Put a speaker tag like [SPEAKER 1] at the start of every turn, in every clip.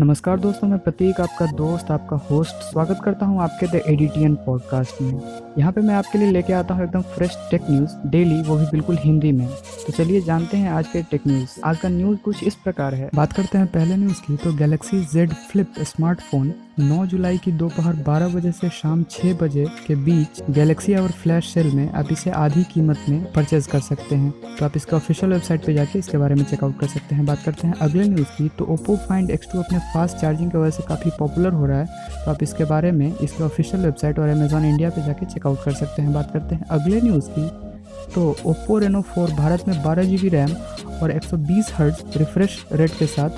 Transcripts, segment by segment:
[SPEAKER 1] नमस्कार दोस्तों, मैं प्रतीक, आपका दोस्त, आपका होस्ट स्वागत करता हूँ आपके द एडिटियन पॉडकास्ट में। यहाँ पे मैं आपके लिए लेके आता हूँ एकदम फ्रेश टेक न्यूज़ डेली वो भी बिल्कुल हिंदी में। तो चलिए जानते हैं आज के टेक न्यूज़ आज का न्यूज़ कुछ इस प्रकार है। बात करते हैं पहले न्यूज़ की तो गैलेक्सी जेड फ्लिप स्मार्टफ़ोन 9 जुलाई की दोपहर 12 बजे से शाम 6 बजे के बीच गैलेक्सी और फ्लैश सेल में आप इसे आधी कीमत में परचेज कर सकते हैं। तो आप इसका ऑफिशियल वेबसाइट पे जाके इसके बारे में चेकआउट कर सकते हैं। बात करते हैं अगले न्यूज़ की तो ओप्पो फाइंड एक्स अपने फास्ट चार्जिंग की वजह से काफ़ी पॉपुलर हो रहा है। तो आप इसके बारे में इसके ऑफिशियल वेबसाइट और अमेजोन इंडिया पे जाके चेकआउट कर सकते हैं। बात करते हैं अगले न्यूज़ की। तो ओप्पो रेनो 4 भारत में बारह जी रैम और 120 हर्ट्ज रिफ्रेश रेट के साथ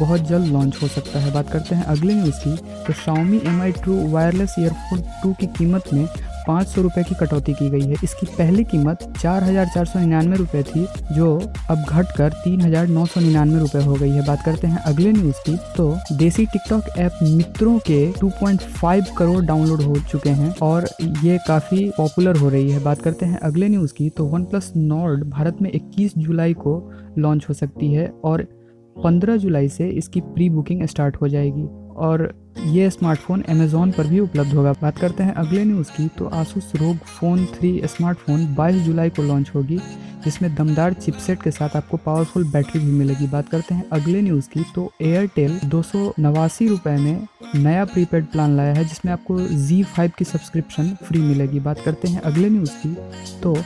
[SPEAKER 1] बहुत जल्द लॉन्च हो सकता है। बात करते हैं अगले न्यूज़ की। तो Xiaomi M I true wireless earphone two की कीमत में पाँच सौ रुपये की कटौती की गई है। इसकी पहली कीमत चार हज़ार चार सौ निन्यानवे रुपये थी, जो अब घटकर तीन हज़ार नौ सौ निन्यानवे रुपये हो गई है। बात करते हैं अगले न्यूज़ की तो देसी टिकटॉक ऐप मित्रों के 2.5 करोड़ डाउनलोड हो चुके हैं और ये काफ़ी पॉपुलर हो रही है। बात करते हैं अगले न्यूज़ की तो वन प्लस नॉर्ड भारत में 21 जुलाई को लॉन्च हो सकती है और 15 जुलाई से इसकी प्री बुकिंग स्टार्ट हो जाएगी। और ये स्मार्टफ़ोन अमेजोन पर भी उपलब्ध होगा। बात करते हैं अगले न्यूज़ की तो आसूस रोग फ़ोन थ्री स्मार्टफ़ोन 22 जुलाई को लॉन्च होगी, जिसमें दमदार चिपसेट के साथ आपको पावरफुल बैटरी भी मिलेगी। बात करते हैं अगले न्यूज़ की तो एयरटेल दो सौ में नया प्रीपेड प्लान लाया है, जिसमें आपको Z5 की सब्सक्रिप्शन फ्री मिलेगी। बात करते हैं अगले न्यूज़ की तो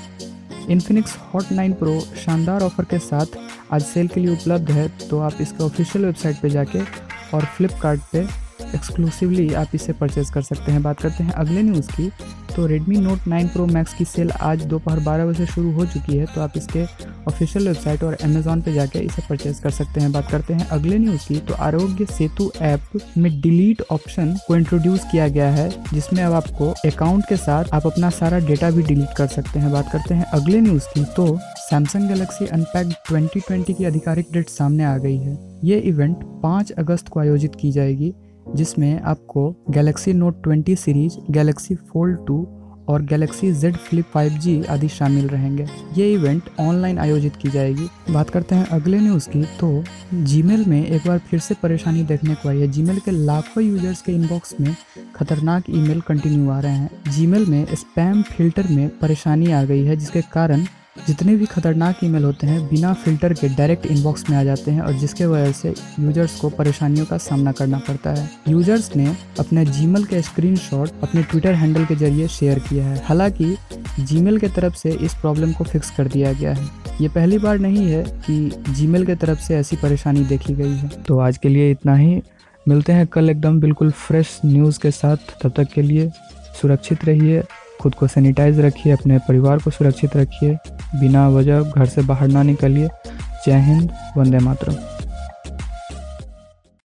[SPEAKER 1] इन्फिनिक्स हॉट नाइन प्रो शानदार ऑफ़र के साथ आज सेल के लिए उपलब्ध है तो आप इसके ऑफिशियल वेबसाइट पर जाके और फ्लिपकार्ट एक्सक्लूसिवली आप इसे परचेज कर सकते हैं। बात करते हैं अगले न्यूज़ की। तो Redmi Note 9 Pro Max की सेल आज दोपहर 12 बजे शुरू हो चुकी है तो आप इसके ऑफिशियल वेबसाइट और अमेजोन पे जाके इसे परचेज कर सकते हैं। बात करते हैं अगले न्यूज़ की तो आरोग्य सेतु ऐप में डिलीट ऑप्शन को इंट्रोड्यूस किया गया है, जिसमें अब आपको अकाउंट के साथ आप अपना सारा डेटा भी डिलीट कर सकते हैं। बात करते हैं अगले न्यूज़ की तो सैमसंग गैलेक्सी अनपैक्ड 2020 की आधिकारिक डेट सामने आ गई है। ये इवेंट 5 अगस्त को आयोजित की जाएगी जिसमें आपको Galaxy Note 20 series Galaxy Fold 2 और गैलेक्सी Z Flip 5G आदि शामिल रहेंगे। ये इवेंट ऑनलाइन आयोजित की जाएगी। बात करते हैं अगले न्यूज़ की तो जीमेल में एक बार फिर से परेशानी देखने को आई है। जीमेल के लाखों यूज़र्स के इनबॉक्स में खतरनाक ईमेल कंटिन्यू आ रहे हैं। जीमेल में स्पैम फ़िल्टर में परेशानी आ गई है, जिसके कारण जितने भी खतरनाक ईमेल होते हैं, बिना फ़िल्टर के डायरेक्ट इनबॉक्स में आ जाते हैं और जिसके वजह से यूज़र्स को परेशानियों का सामना करना पड़ता है। यूज़र्स ने अपने जीमेल के स्क्रीनशॉट अपने ट्विटर हैंडल के ज़रिए शेयर किया है। हालाँकि जीमेल के तरफ़ से इस प्रॉब्लम को फिक्स कर दिया गया है। ये पहली बार नहीं है कि जीमेल के तरफ़ से ऐसी परेशानी देखी गई है। तो आज के लिए इतना ही। मिलते हैं कल एकदम बिल्कुल फ्रेश न्यूज़ के साथ। तब तक के लिए सुरक्षित रहिए, खुद को सैनिटाइज रखिए, अपने परिवार को सुरक्षित रखिए। बिना वजह घर से बाहर ना निकलिए। जय हिंद वंदे मातरम।